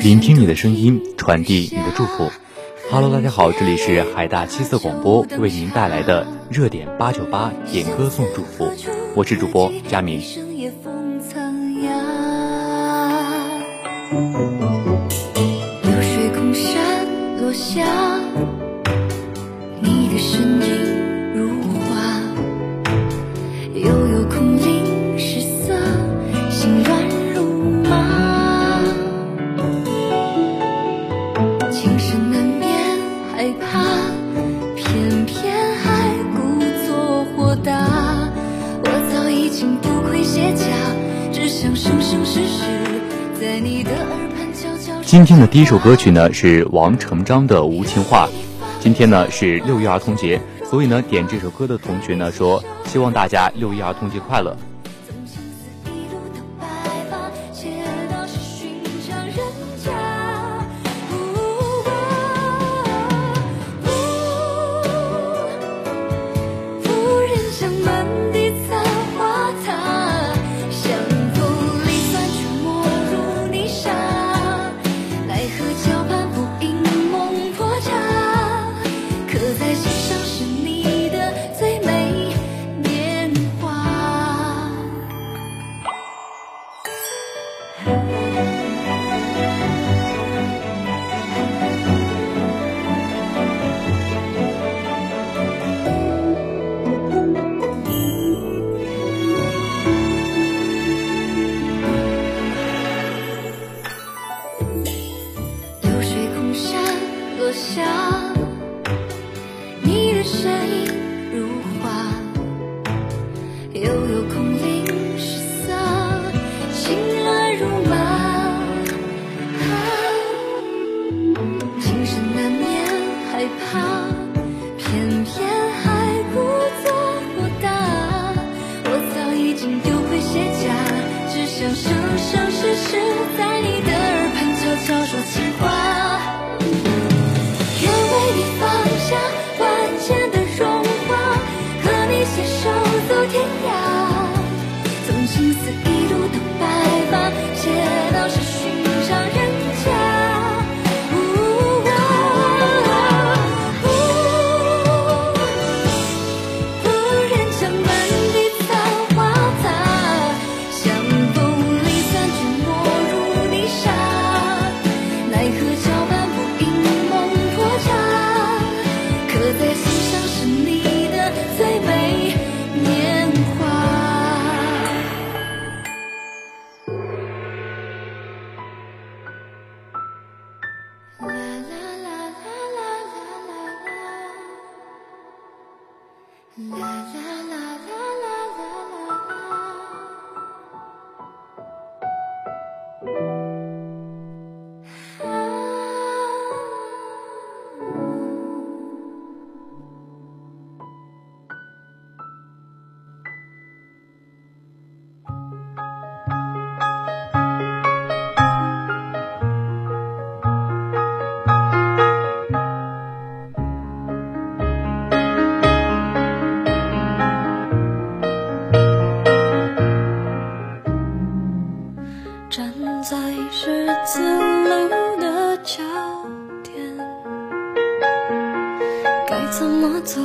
聆听你的声音，传递你的祝福。Hello，大家好，这里是海大七色广播为您带来的热点八九八点歌送祝福，我是主播佳明。今天的第一首歌曲呢是王成章的《无情话》。今天呢是六一儿童节，所以呢点这首歌的同学呢说，希望大家六一儿童节快乐。No. 怎么走？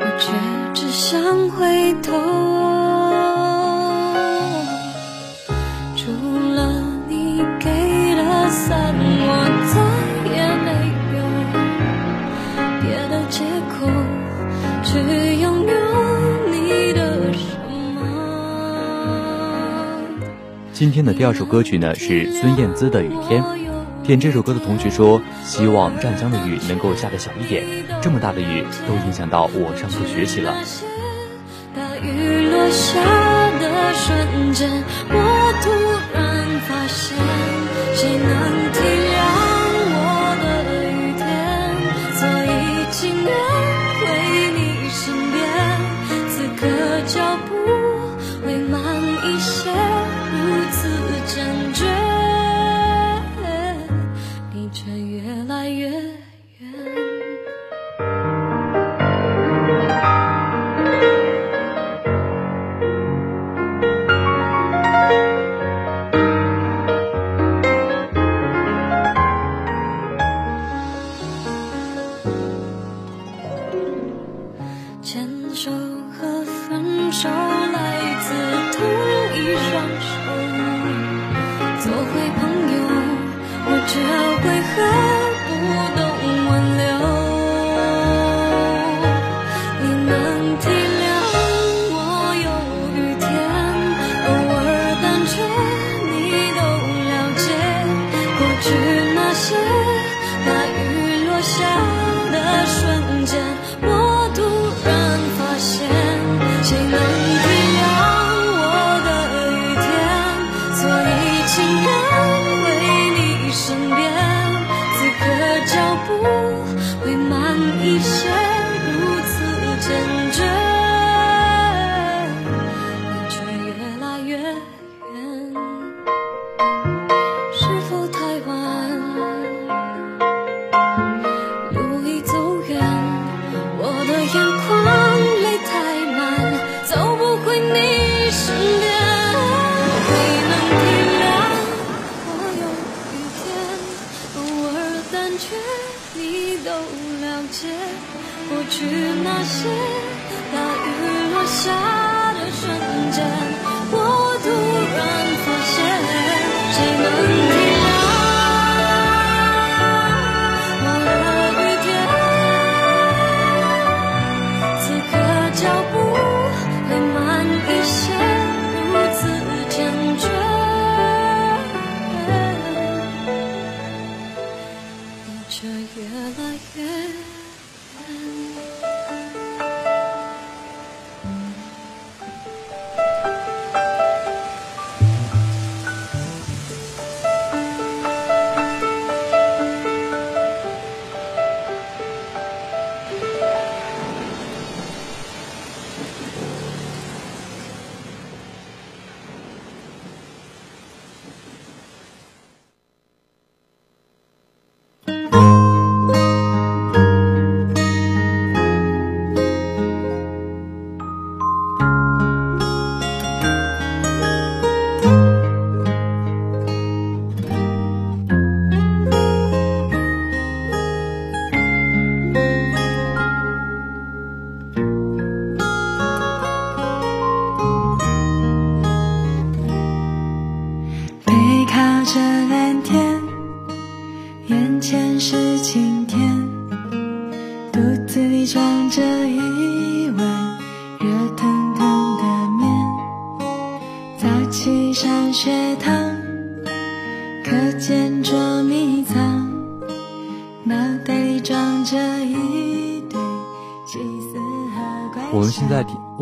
我却只想回头。除了你给的伞我再也没有别的借口去拥有你的什么？今天的第二首歌曲呢是孙燕姿的雨天。点这首歌的同学说，希望湛江的雨能够下的小一点，这么大的雨都影响到我上课学习了。大雨落下的瞬间，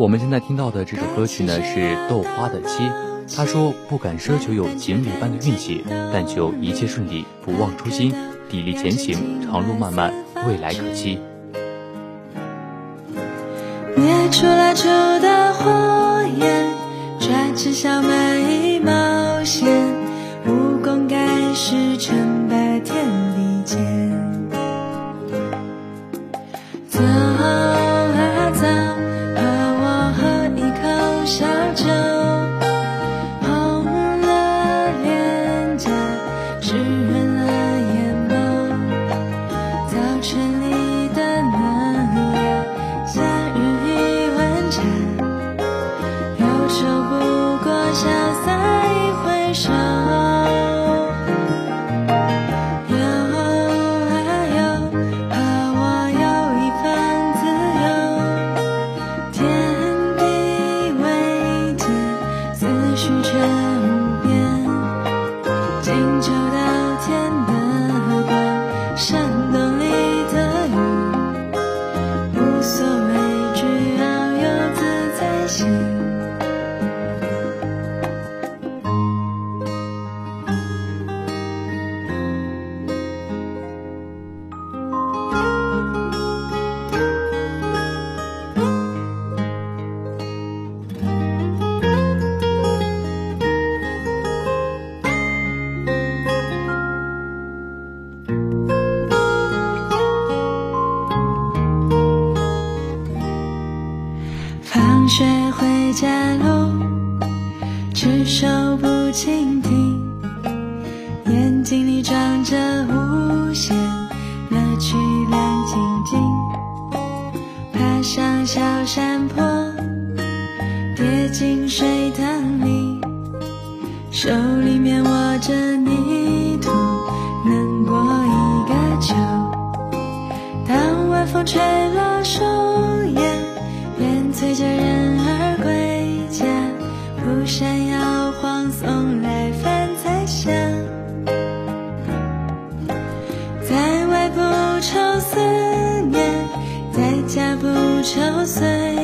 我们现在听到的这首歌曲呢，是豆花的《七》。他说：“不敢奢求有锦鲤般的运气，但求一切顺利，不忘初心，砥砺前行，长路漫漫，未来可期。”出的火焰，冒险。放学回家路，举手不蜻蜓，眼睛里装着无限乐趣，亮晶晶。爬上小山坡，跌进水塘里，手里面握着泥土，能过一个秋。当晚风吹落。憔悴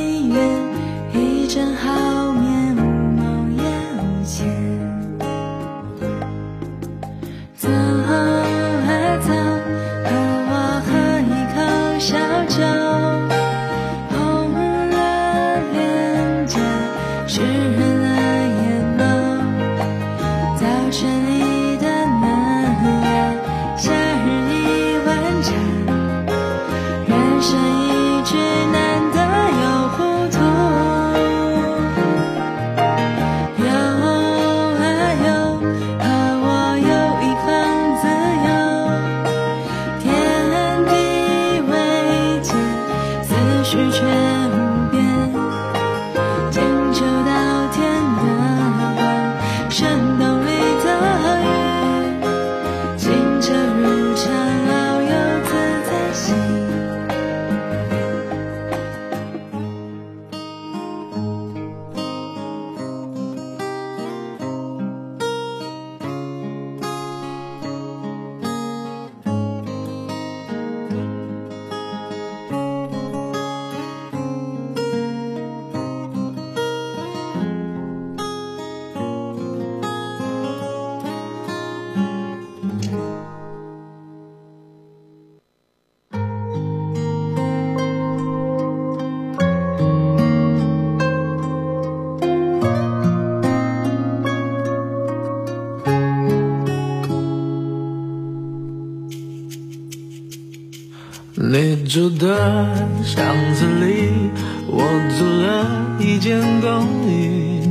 住的巷子里，我租了一间公寓，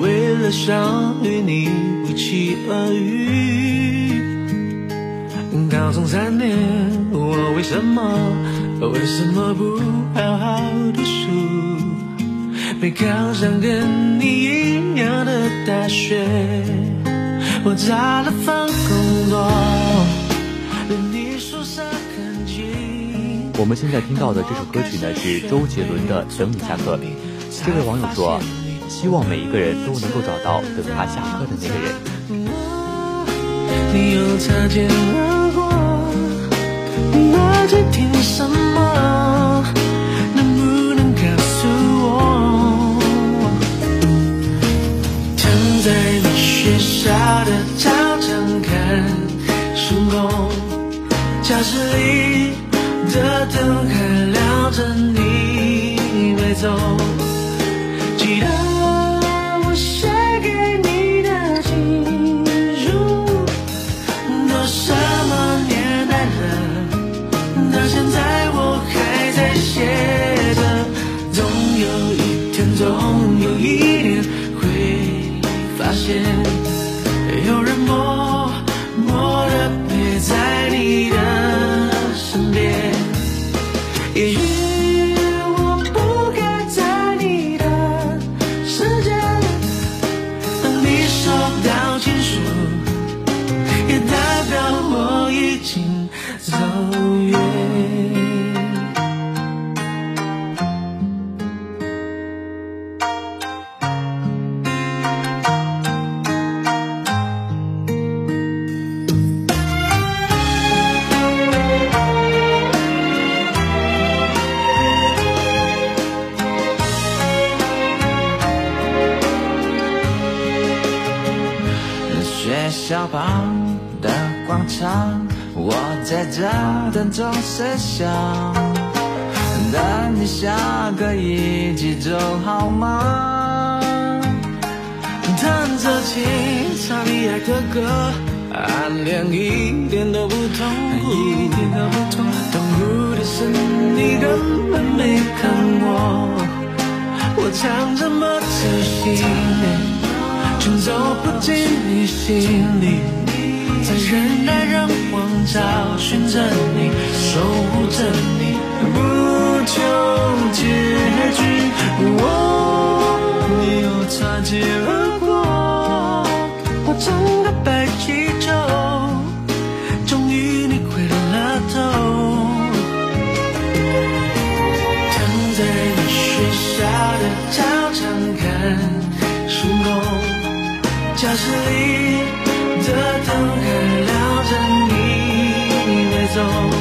为了想与你不期而遇。高中三年，我为什么为什么不好好读书？没考上跟你一样的大学，我找了份工作，我们现在听到的这首歌曲呢，是周杰伦的《等你下课》。这位网友说，希望每一个人都能够找到等他下课的那个人。你又擦肩而过，那在听什么？能不能告诉我？躺在你学校的操场看星空，教室里的走。记得我写给你的情书，都什么年代了，到现在我还在写着。总有一天，总有一年会发现，学校旁的广场，我在这等钟声响，等你下课一起走好吗？弹着琴，唱你爱的歌，暗恋一点都不痛苦，一点都不痛苦。痛苦的是你根本没看我，我唱这么仔细。走不进你心里，在人来人往找寻着你，守护着你，不求结局。我，你又擦肩而过，我整个白气球，室里的灯还亮着，你没走。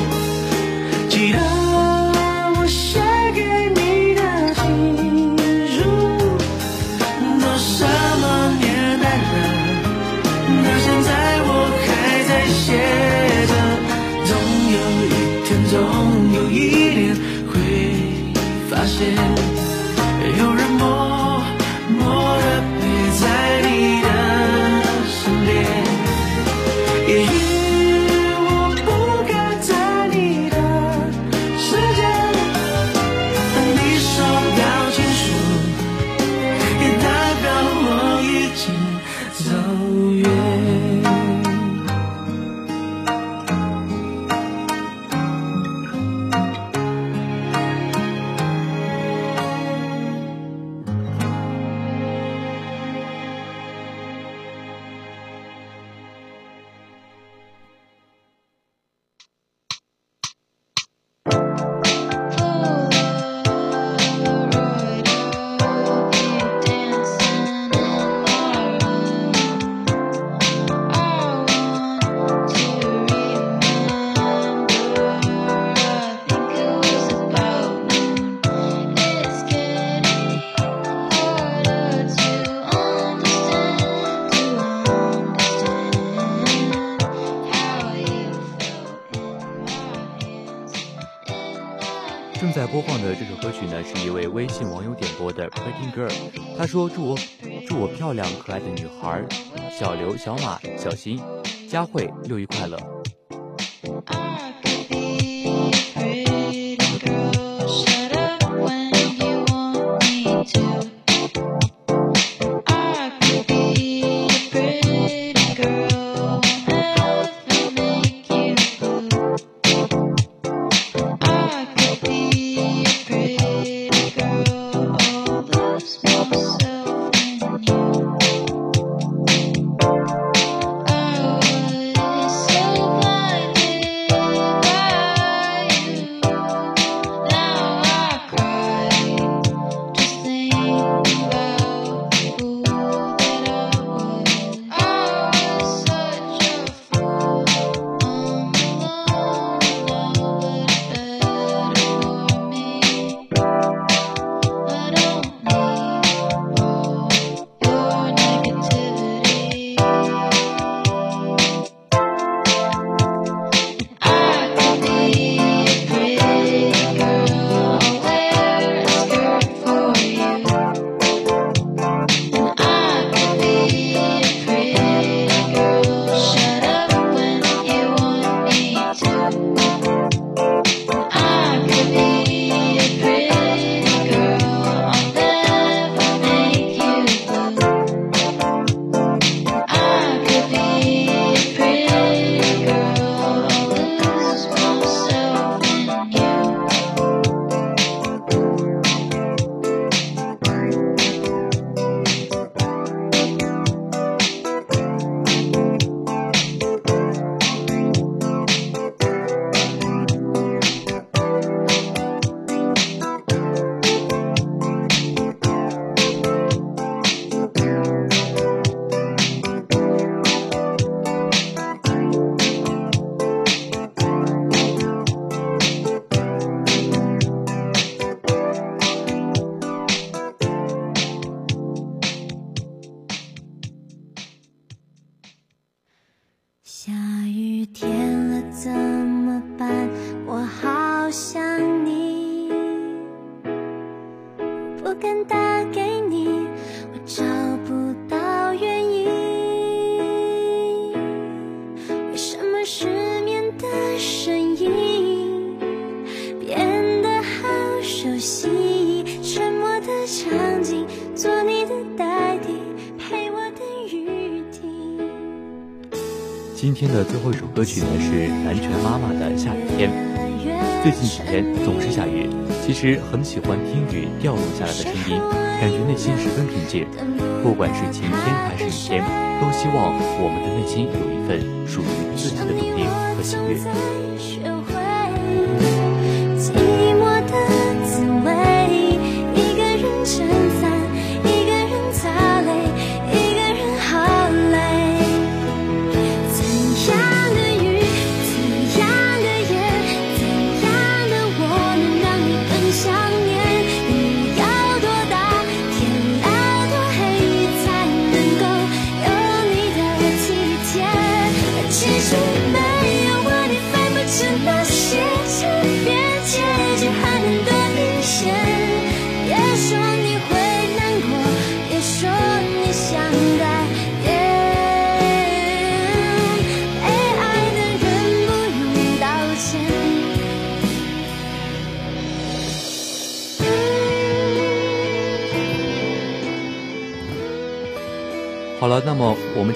微信网友点播的《Pretty Girl》。他说：“祝我祝我漂亮可爱的女孩小刘、小马、小新、佳慧六一快乐。”今天的最后一首歌曲呢是南拳妈妈的《下雨天》。最近几天总是下雨，其实很喜欢听雨掉落下来的声音，感觉内心十分平静。不管是晴天还是雨天，都希望我们的内心有一份属于自己的笃定和喜悦。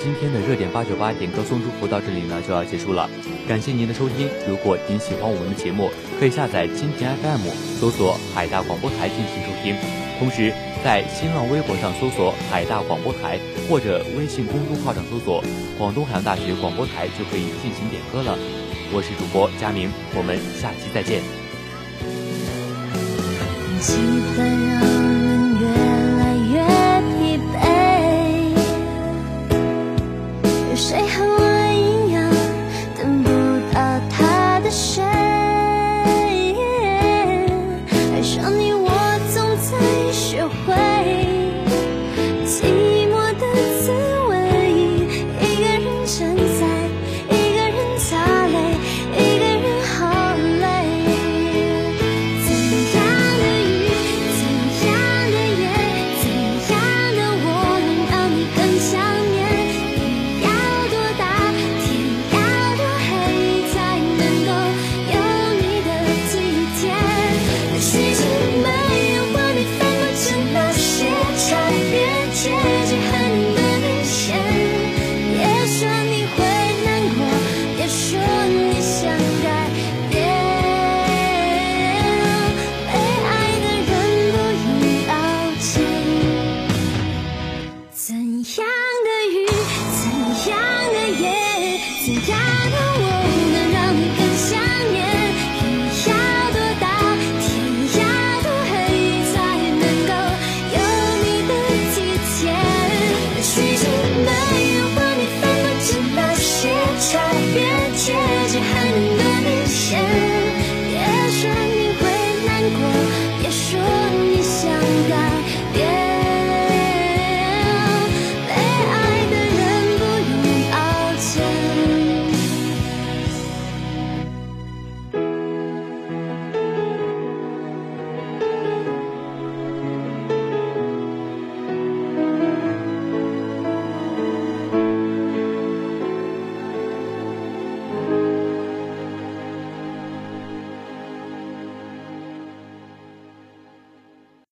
今天的热点八九八点歌送祝福到这里呢就要结束了，感谢您的收听。如果您喜欢我们的节目，可以下载蜻蜓 FM，搜索海大广播台进行收听。同时，在新浪微博上搜索海大广播台，或者微信公众号上搜索广东海洋大学广播台，就可以进行点歌了。我是主播佳明，我们下期再见。